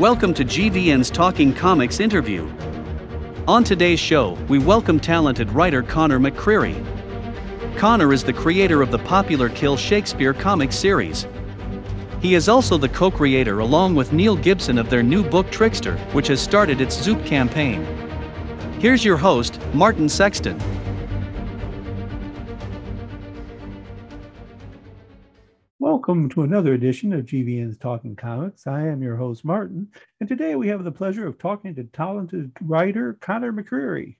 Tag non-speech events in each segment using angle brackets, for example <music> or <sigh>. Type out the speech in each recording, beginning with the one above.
Welcome to GVN's Talking Comics interview. On today's show, we welcome talented writer Conor McCreery. Conor is the creator of the popular Kill Shakespeare comic series. He is also the co creator, along with Neil Gibson, of their new book Trickster, which has started its Zoop campaign. Here's your host, Martin Sexton. Welcome to another edition of GVN's Talking Comics. I am your host, Martin, and today we have the pleasure of talking to talented writer Conor McCreery.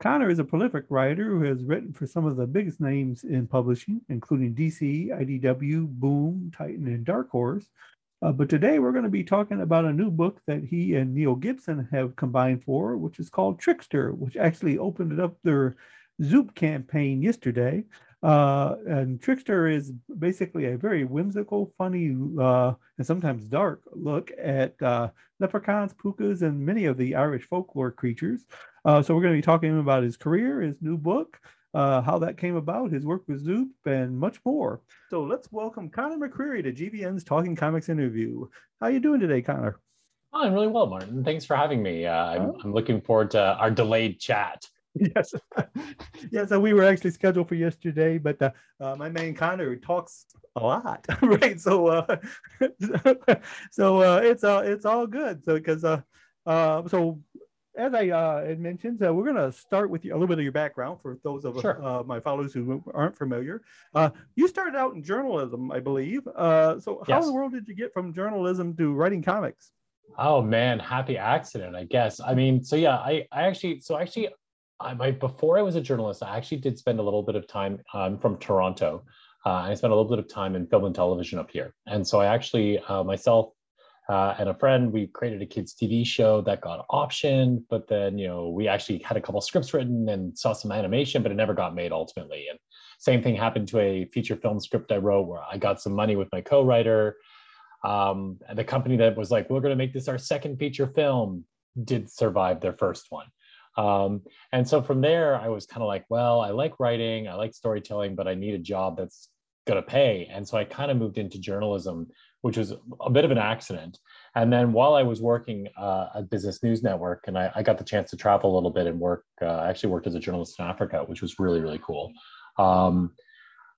Conor is a prolific writer who has written for some of the biggest names in publishing, including DC, IDW, Boom, Titan, and Dark Horse. Uh, but today we're going to be talking about a new book that he and Neil Gibson have combined for, which is called Trickster, which actually opened up their Zoop campaign yesterday. Uh, and Trickster is basically a very whimsical, funny, uh, and sometimes dark look at uh, leprechauns, pukas, and many of the Irish folklore creatures. Uh, so we're going to be talking about his career, his new book, uh, how that came about, his work with Zoop, and much more. So let's welcome Conor McCreery to GVN's Talking Comics interview. How are you doing today, Conor? Oh, I'm really well, Martin. Thanks for having me. Uh, I'm, I'm looking forward to our delayed chat. Yes <laughs> yeah so we were actually scheduled for yesterday but uh, uh, my man Conor talks a lot <laughs> right so uh <laughs> so uh it's uh it's all good so because uh uh so as I uh, had mentioned, uh, we're going to start with you, a little bit of your background for those of sure. uh, my followers who aren't familiar. Uh, you started out in journalism, I believe. Uh, so, how Yes. in the world did you get from journalism to writing comics? Oh man, happy accident, I guess. I mean, so yeah, I, I actually, so actually, I before I was a journalist, I actually did spend a little bit of time. I'm from Toronto. Uh, I spent a little bit of time in film and television up here, and so I actually uh, myself uh, and a friend we created a kids TV show that got optioned, but then you know we actually had a couple scripts written and saw some animation, but it never got made ultimately. And same thing happened to a feature film script I wrote where I got some money with my co-writer. Um, and the company that was like, we're going to make this our second feature film did survive their first one. Um, and so from there, I was kind of like, well, I like writing, I like storytelling, but I need a job that's going to pay. And so I kind of moved into journalism, which was a bit of an accident. And then while I was working uh, at Business News Network, and I, I got the chance to travel a little bit and work, uh, I actually worked as a journalist in Africa, which was really, really cool. Um,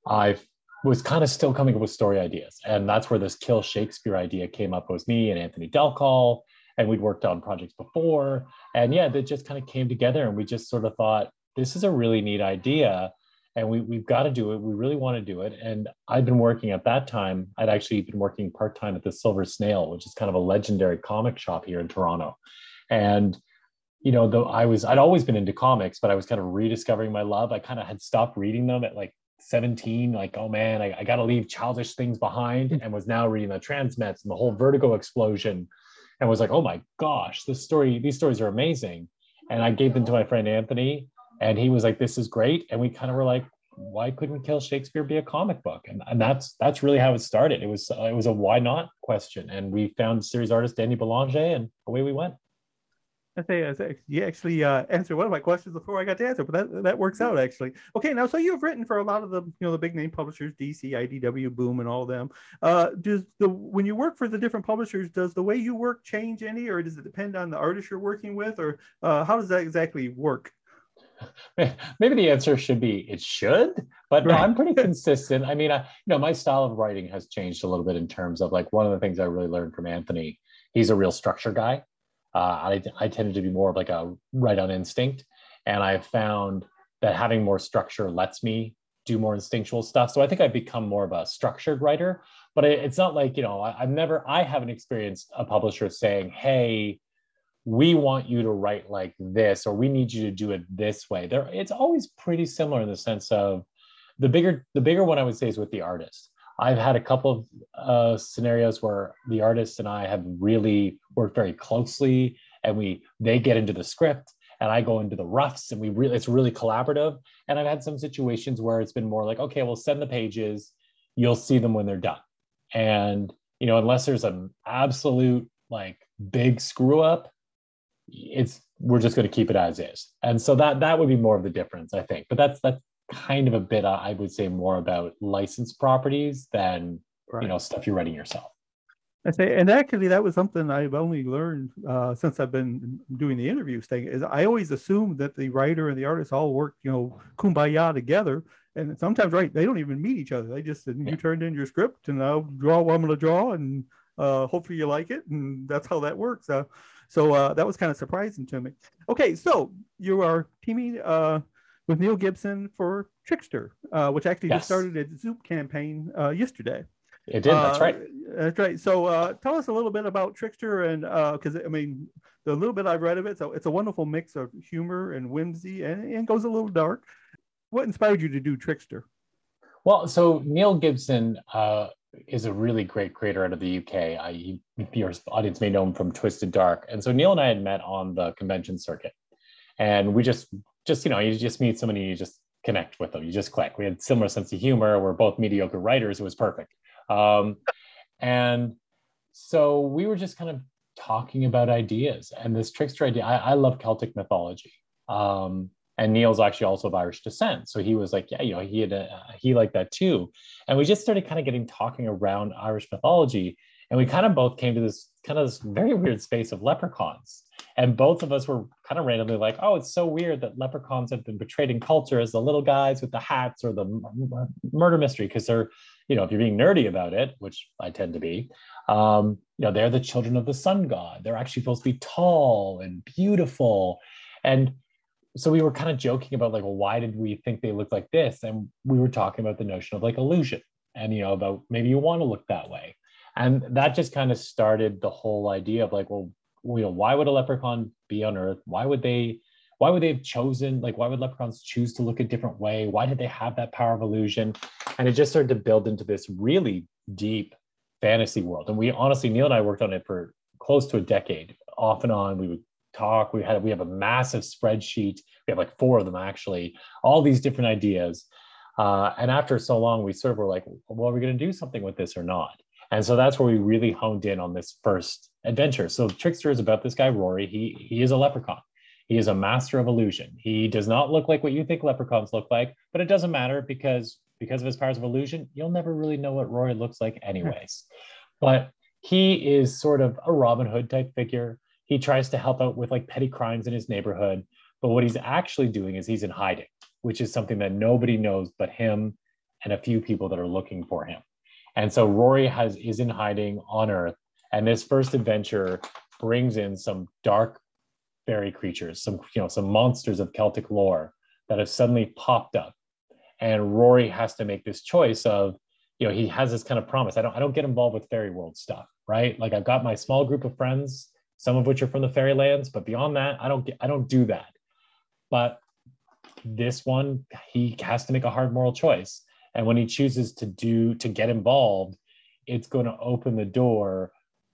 I was kind of still coming up with story ideas. And that's where this Kill Shakespeare idea came up. It was me and Anthony Del Col, and we'd worked on projects before. And yeah, that just kind of came together. And we just sort of thought, this is a really neat idea. And we, we've got to do it. We really want to do it. And I'd been working at that time, I'd actually been working part time at the Silver Snail, which is kind of a legendary comic shop here in Toronto. And you know, though I was, I'd always been into comics, but I was kind of rediscovering my love. I kind of had stopped reading them at like 17, like, oh man, I, I got to leave childish things behind, mm. and was now reading the Transmets and the whole Vertigo explosion, and was like, oh my gosh, this story, these stories are amazing. And I gave them to my friend Anthony, and he was like, this is great. And we kind of were like, why couldn't Kill Shakespeare be a comic book? And, and that's that's really how it started. It was it was a why not question, and we found series artist Andy Belanger, and away we went. I say, you actually uh, answered one of my questions before I got to answer, but that that works out actually. Okay, now so you've written for a lot of the you know the big name publishers, DC, IDW, Boom, and all of them. Uh, does the when you work for the different publishers, does the way you work change any, or does it depend on the artist you're working with, or uh, how does that exactly work? <laughs> maybe the answer should be it should but no i'm pretty <laughs> consistent i mean I, you know my style of writing has changed a little bit in terms of like one of the things i really learned from anthony he's a real structure guy uh, I, I tended to be more of like a right on instinct. And i've found that having more structure lets me do more instinctual stuff. So i think i've become more of a structured writer but it, it's not like you know I, i've never i haven't experienced a publisher saying hey we want you to write like this or we need you to do it this way. There it's always pretty similar in the sense of the bigger the bigger one i would say is with the artist i've had a couple of uh, scenarios where the artist and i have really worked very closely and we they get into the script and i go into the roughs and we really it's really collaborative. And i've had some situations where it's been more like okay we'll send the pages you'll see them when they're done. And you know unless there's an absolute like big screw up it's we're just going to keep it as is. And so that that would be more of the difference i think. But that's that's kind of a bit uh, i would say more about licensed properties than you know stuff you're writing yourself I say, and actually, that was something I've only learned uh, since I've been doing the interviews thing. Is I always assumed that the writer and the artist all work, you know, kumbaya together, and sometimes, right, they don't even meet each other. They just you turned in your script, and I'll draw what I'm going to draw, and uh, hopefully you like it, and that's how that works. Uh, so uh, that was kind of surprising to me. Okay, so you are teaming uh, with Neil Gibson for Trickster, uh, which actually yes. just started a Zoop campaign uh, yesterday. It did. That's right. Uh, that's right. So uh, tell us a little bit about Trickster, and because uh, I mean, the little bit I've read of it, so it's a wonderful mix of humor and whimsy, and, and goes a little dark. What inspired you to do Trickster? Well, so Neil Gibson uh, is a really great creator out of the UK. I, your audience may know him from Twisted Dark, and so Neil and I had met on the convention circuit, and we just, just you know, you just meet somebody, you just connect with them, you just click. We had similar sense of humor. We're both mediocre writers. It was perfect. Um, and so we were just kind of talking about ideas and this trickster idea. I, I love Celtic mythology. Um, and Neil's actually also of Irish descent. So he was like, yeah, you know, he had a, he liked that too. And we just started kind of getting talking around Irish mythology. And we kind of both came to this kind of this very weird space of leprechauns. And both of us were kind of randomly like, oh, it's so weird that leprechauns have been portrayed in culture as the little guys with the hats or the murder mystery because they're you know, if you're being nerdy about it, which I tend to be, um, you know, they're the children of the sun god. They're actually supposed to be tall and beautiful. And so we were kind of joking about like, well, why did we think they looked like this? And we were talking about the notion of like illusion and, you know, about maybe you want to look that way. And that just kind of started the whole idea of like, well, you know, why would a leprechaun be on Earth? Why would they why would they have chosen like why would leprechauns choose to look a different way? Why did they have that power of illusion? And it just started to build into this really deep fantasy world. And we honestly neil and i worked on it for close to a decade off and on. We would talk. We had we have a massive spreadsheet. We have like four of them actually. All these different ideas. Uh, and after so long we sort of were like well are we going to do something with this or not and so that's where we really honed in on this first adventure so trickster is about this guy rory he he is a leprechaun he is a master of illusion. He does not look like what you think leprechauns look like, but it doesn't matter because because of his powers of illusion, you'll never really know what Rory looks like anyways. Hmm. but he is sort of a Robin Hood type figure. He tries to help out with like petty crimes in his neighborhood, but what he's actually doing is he's in hiding, which is something that nobody knows but him and a few people that are looking for him. And so Rory has is in hiding on Earth, and this first adventure brings in some dark fairy creatures, some you know some monsters of Celtic lore that have suddenly popped up, and Rory has to make this choice of you know he has this kind of promise. I don't I don't get involved with fairy world stuff, right? Like I've got my small group of friends, some of which are from the fairy lands, but beyond that, I don't get I don't do that. But this one, he has to make a hard moral choice, and when he chooses to do to get involved, it's going to open the door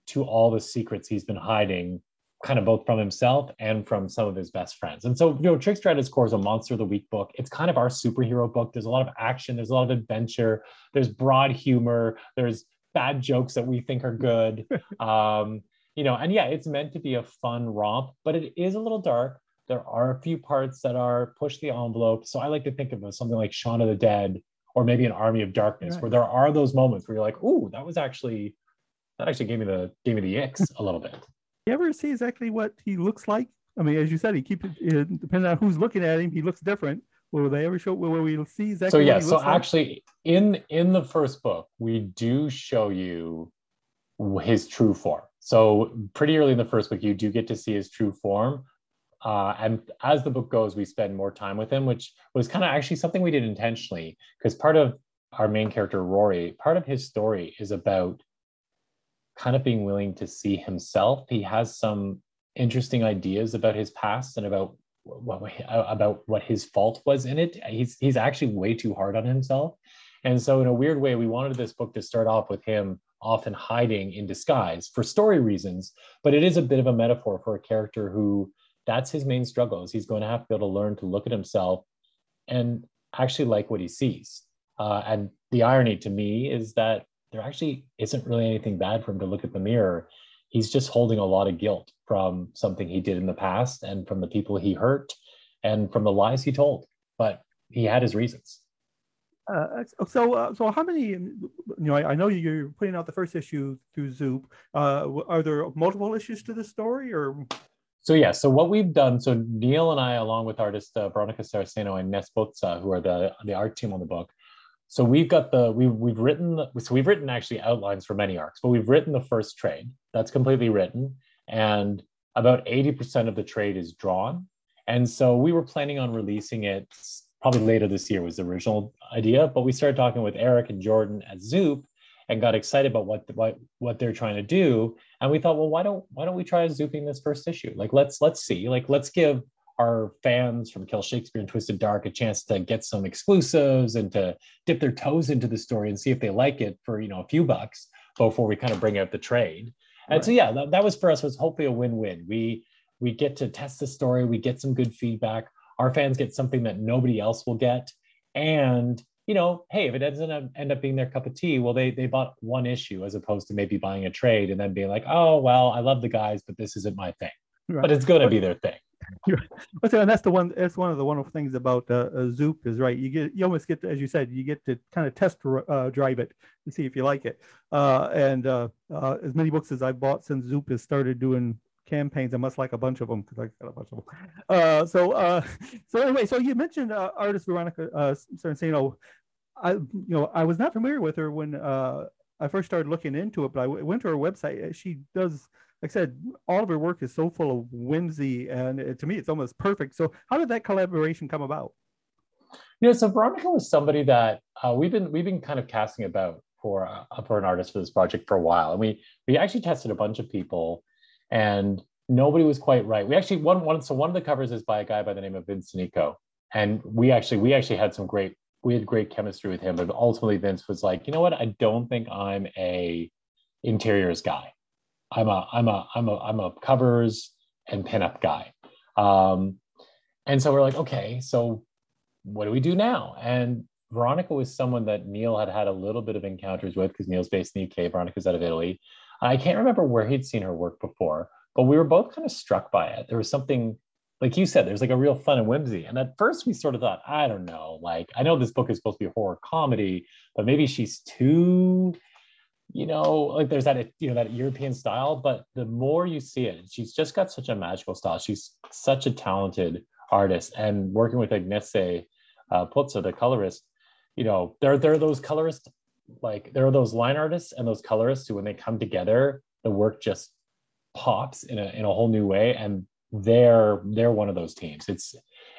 to all the secrets he's been hiding kind of both from himself and from some of his best friends. And so, you know, Trickster at its core is a Monster of the Week book. It's kind of our superhero book. There's a lot of action, there's a lot of adventure, there's broad humor, there's bad jokes that we think are good. <laughs> um, you know, and yeah, it's meant to be a fun romp, but it is a little dark. There are a few parts that are push the envelope. So I like to think of it as something like Shaun of the Dead or maybe an Army of Darkness, right. where there are those moments where you're like, "Ooh, that was actually that actually gave me the gave me the icks a little bit." you ever see exactly what he looks like? I mean, as you said, he keeps it uh, depending on who's looking at him, he looks different. Will they ever show? Will we see exactly? So yeah, so actually, in in the first book, we do show you his true form. So pretty early in the first book, you do get to see his true form. Uh, and as the book goes, we spend more time with him, which was kind of actually something we did intentionally, because part of our main character Rory, part of his story is about kind of being willing to see himself. He has some interesting ideas about his past and about what about what his fault was in it. He's he's actually way too hard on himself. And so in a weird way, we wanted this book to start off with him often hiding in disguise for story reasons, but it is a bit of a metaphor for a character who that's his main struggle is he's going to have to be able to learn to look at himself and actually like what he sees. Uh, and the irony to me is that there actually isn't really anything bad for him to look at the mirror. He's just holding a lot of guilt from something he did in the past and from the people he hurt and from the lies he told. But he had his reasons. Uh, so, uh, so how many? You know, I, I, know you're putting out the first issue through Zoop. Uh, are there multiple issues to the story, or? So yeah, so what we've done, so Neil and I, along with artist uh, Veronica Saraceno and Ness Botza, who are the the art team on the book, so we've got the we've we've written so we've written actually outlines for many arcs, but we've written the first trade that's completely written, and about eighty percent of the trade is drawn, and so we were planning on releasing it probably later this year was the original idea. But we started talking with Eric and Jordan at Zoop and got excited about what what what they're trying to do. And we thought, well, why don't why don't we try zooping this first issue? Like let's let's see, like let's give our fans from Kill Shakespeare and Twisted Dark a chance to get some exclusives and to dip their toes into the story and see if they like it for you know a few bucks before we kind of bring out the trade. And right. so yeah, that, that was for us was hopefully a win-win. We we get to test the story, we get some good feedback our fans get something that nobody else will get and you know hey if it doesn't end up being their cup of tea well they they bought one issue as opposed to maybe buying a trade and then being like oh well i love the guys but this isn't my thing. Right. but it's going to be their thing. <laughs> So and that's the one that's one of the wonderful things about uh, uh, zoop is right you get you almost get to, as you said you get to kind of test uh, drive it to see if you like it. Uh, and uh, uh, as many books as i've bought since zoop has started doing campaigns. I must like a bunch of them because I got a bunch of them. Uh, so, uh, <laughs> so anyway, so you mentioned uh, artist Veronica uh. I, you know, I was not familiar with her when uh, I first started looking into it, but I went to her website. She does, like I said, all of her work is so full of whimsy, and it, to me, it's almost perfect. So, how did that collaboration come about? You know, so Veronica was somebody that uh, we've been we've been kind of casting about for uh, for an artist for this project for a while, and we we actually tested a bunch of people and nobody was quite right. We actually one one so one of the covers is by a guy by the name of Vince Nico, and we actually we actually had some great we had great chemistry with him, but ultimately Vince was like, you know what, I don't think I'm a interiors guy. I'm a I'm a I'm a I'm a covers and pinup guy. Um, and so we're like, okay, so what do we do now? And Veronica was someone that Neil had had a little bit of encounters with because Neil's based in the UK. Veronica's out of Italy. I can't remember where he'd seen her work before, but we were both kind of struck by it. There was something, like you said, there's like a real fun and whimsy. And at first we sort of thought, I don't know, like I know this book is supposed to be a horror comedy, but maybe she's too, you know, like there's that, you know, that European style. But the more you see it, she's just got such a magical style. She's such a talented artist. And working with Agnese uh, the colorist, you know, there, there are those colorists like there are those line artists and those colorists who when they come together the work just pops in a, in a whole new way and they're they're one of those teams it's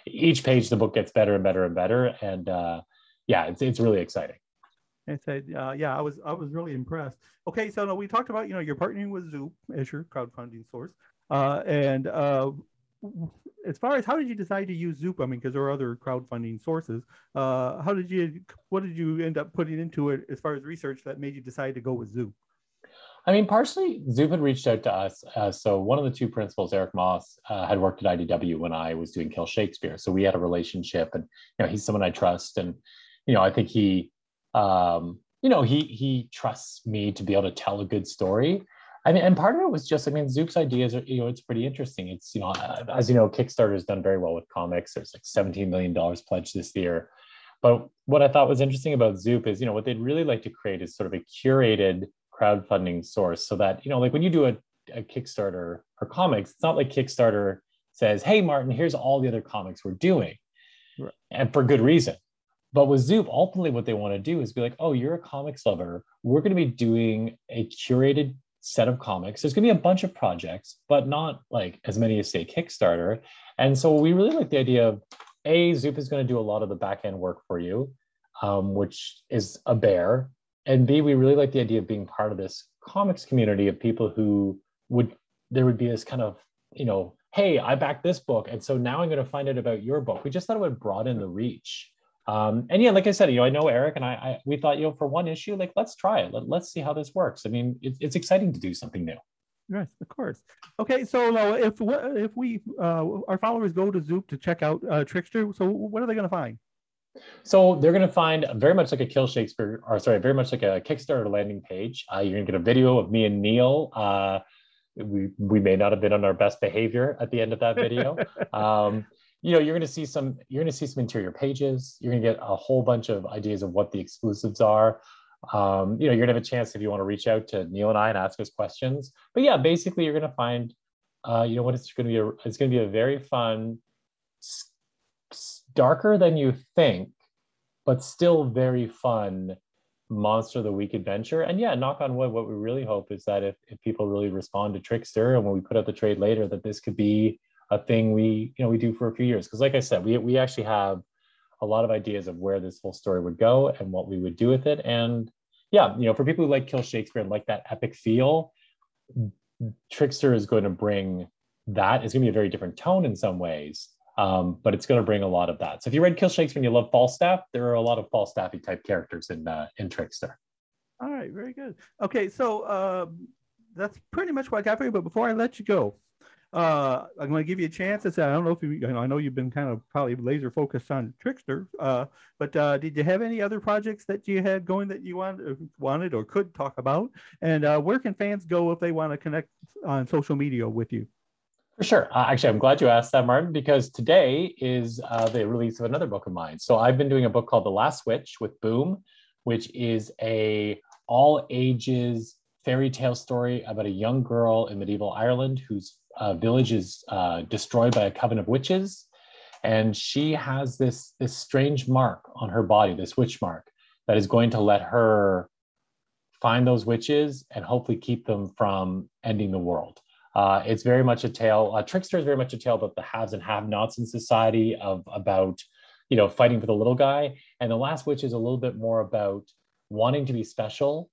each page the book gets better and better and better and uh yeah it's, it's really exciting I said, uh, yeah, I was I was really impressed. Okay, so now we talked about you know you're partnering with Zoop as your crowdfunding source, uh, and uh, as far as how did you decide to use Zoop? I mean, because there are other crowdfunding sources. Uh, how did you, what did you end up putting into it as far as research that made you decide to go with Zoop? I mean, partially Zoop had reached out to us. Uh, so one of the two principals, Eric Moss, uh, had worked at IDW when I was doing Kill Shakespeare. So we had a relationship, and you know, he's someone I trust, and you know, I think he, um, you know, he he trusts me to be able to tell a good story. I mean, and part of it was just, I mean, Zoop's ideas are, you know, it's pretty interesting. It's, you know, as you know, Kickstarter has done very well with comics. There's like $17 million pledged this year. But what I thought was interesting about Zoop is, you know, what they'd really like to create is sort of a curated crowdfunding source so that, you know, like when you do a, a Kickstarter for comics, it's not like Kickstarter says, hey, Martin, here's all the other comics we're doing. Right. And for good reason. But with Zoop, ultimately what they want to do is be like, oh, you're a comics lover. We're going to be doing a curated set of comics. There's going to be a bunch of projects, but not like as many as say Kickstarter. And so we really like the idea of a Zoop is going to do a lot of the back end work for you, um, which is a bear. And B, we really like the idea of being part of this comics community of people who would there would be this kind of you know hey i backed this book and so now i'm going to find out about your book we just thought it would broaden the reach um, and yeah, like I said, you know, I know Eric and I, I, we thought, you know, for one issue, like let's try it. Let, let's see how this works. I mean, it, it's exciting to do something new. Yes, of course. Okay, so now if if we uh, our followers go to Zoop to check out uh, Trickster, so what are they going to find? So they're going to find very much like a Kill Shakespeare, or sorry, very much like a Kickstarter landing page. Uh, you're going to get a video of me and Neil. Uh, we we may not have been on our best behavior at the end of that video. <laughs> um, you know, you're going to see some you're going to see some interior pages. You're going to get a whole bunch of ideas of what the exclusives are. Um, you know, you're going to have a chance if you want to reach out to Neil and I and ask us questions. But yeah, basically, you're going to find, uh, you know, what it's going to be. A, it's going to be a very fun, darker than you think, but still very fun monster of the week adventure and yeah knock on wood what we really hope is that if, if people really respond to trickster and when we put out the trade later that this could be a thing we you know we do for a few years because like i said we, we actually have a lot of ideas of where this whole story would go and what we would do with it and yeah you know for people who like kill shakespeare and like that epic feel trickster is going to bring that it's going to be a very different tone in some ways um, but it's going to bring a lot of that. So if you read Kill Shakespeare and you love Falstaff, there are a lot of Falstaffy type characters in uh, in Trickster. All right, very good. Okay, so uh, that's pretty much what I got for you. But before I let you go, uh, I'm going to give you a chance. I I don't know if you, know I know you've been kind of probably laser focused on Trickster, uh, but uh, did you have any other projects that you had going that you wanted, wanted or could talk about? And uh, where can fans go if they want to connect on social media with you? For sure. Uh, actually, I'm glad you asked that, Martin, because today is uh, the release of another book of mine. So I've been doing a book called The Last Witch with Boom, which is a all ages fairy tale story about a young girl in medieval Ireland whose uh, village is uh, destroyed by a coven of witches, and she has this this strange mark on her body, this witch mark, that is going to let her find those witches and hopefully keep them from ending the world. Uh, it's very much a tale. Uh, Trickster is very much a tale about the haves and have-nots in society, of about you know fighting for the little guy. And the Last Witch is a little bit more about wanting to be special,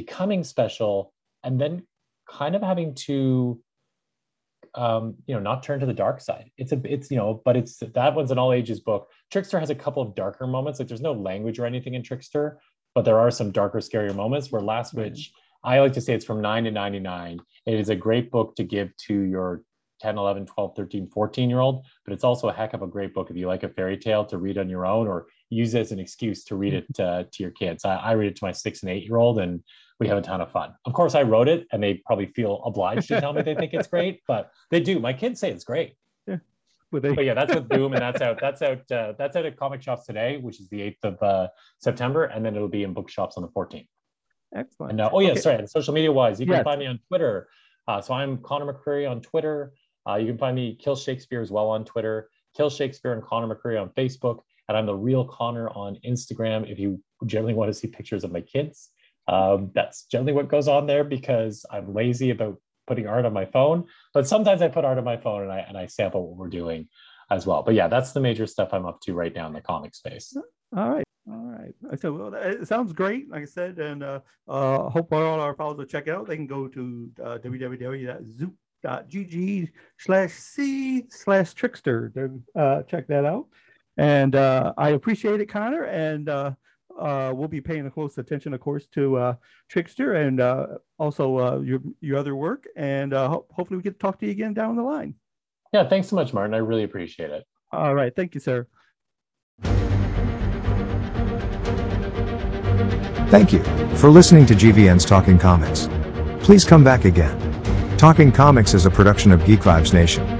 becoming special, and then kind of having to um, you know not turn to the dark side. It's a it's you know, but it's that one's an all ages book. Trickster has a couple of darker moments. Like there's no language or anything in Trickster, but there are some darker, scarier moments. Where Last Witch. I like to say it's from 9 to 99. It is a great book to give to your 10, 11, 12, 13, 14 year old, but it's also a heck of a great book if you like a fairy tale to read on your own or use it as an excuse to read it uh, to your kids. I, I, read it to my six and eight year old and we have a ton of fun. Of course, I wrote it and they probably feel obliged to tell me they think it's <laughs> great, but they do. My kids say it's great. Yeah. But, they... but yeah, that's with Boom and that's out. That's out. Uh, that's out at comic shops today, which is the 8th of uh, September. And then it'll be in bookshops on the 14th. Excellent. And, uh, oh yeah, okay. sorry. Social media wise, you can yes. find me on Twitter. Uh, so I'm Conor McCreery on Twitter. Uh, you can find me Kill Shakespeare as well on Twitter. Kill Shakespeare and Conor McCreery on Facebook, and I'm the real Conor on Instagram. If you generally want to see pictures of my kids, um, that's generally what goes on there because I'm lazy about putting art on my phone. But sometimes I put art on my phone and I and I sample what we're doing as well. But yeah, that's the major stuff I'm up to right now in the comic space. All right. All right. Said, well, it sounds great, like I said, and uh, uh, hope all our followers will check it out. They can go to uh, www.zoop.gg slash c slash trickster to uh, check that out. And uh, I appreciate it, Conor. And uh, uh, we'll be paying close attention, of course, to uh, Trickster and uh, also uh, your your other work. And uh, ho- hopefully, we get to talk to you again down the line. Yeah, thanks so much, Martin. I really appreciate it. All right, thank you, sir. Thank you for listening to GVN's Talking Comics. Please come back again. Talking Comics is a production of Geek Vibes Nation.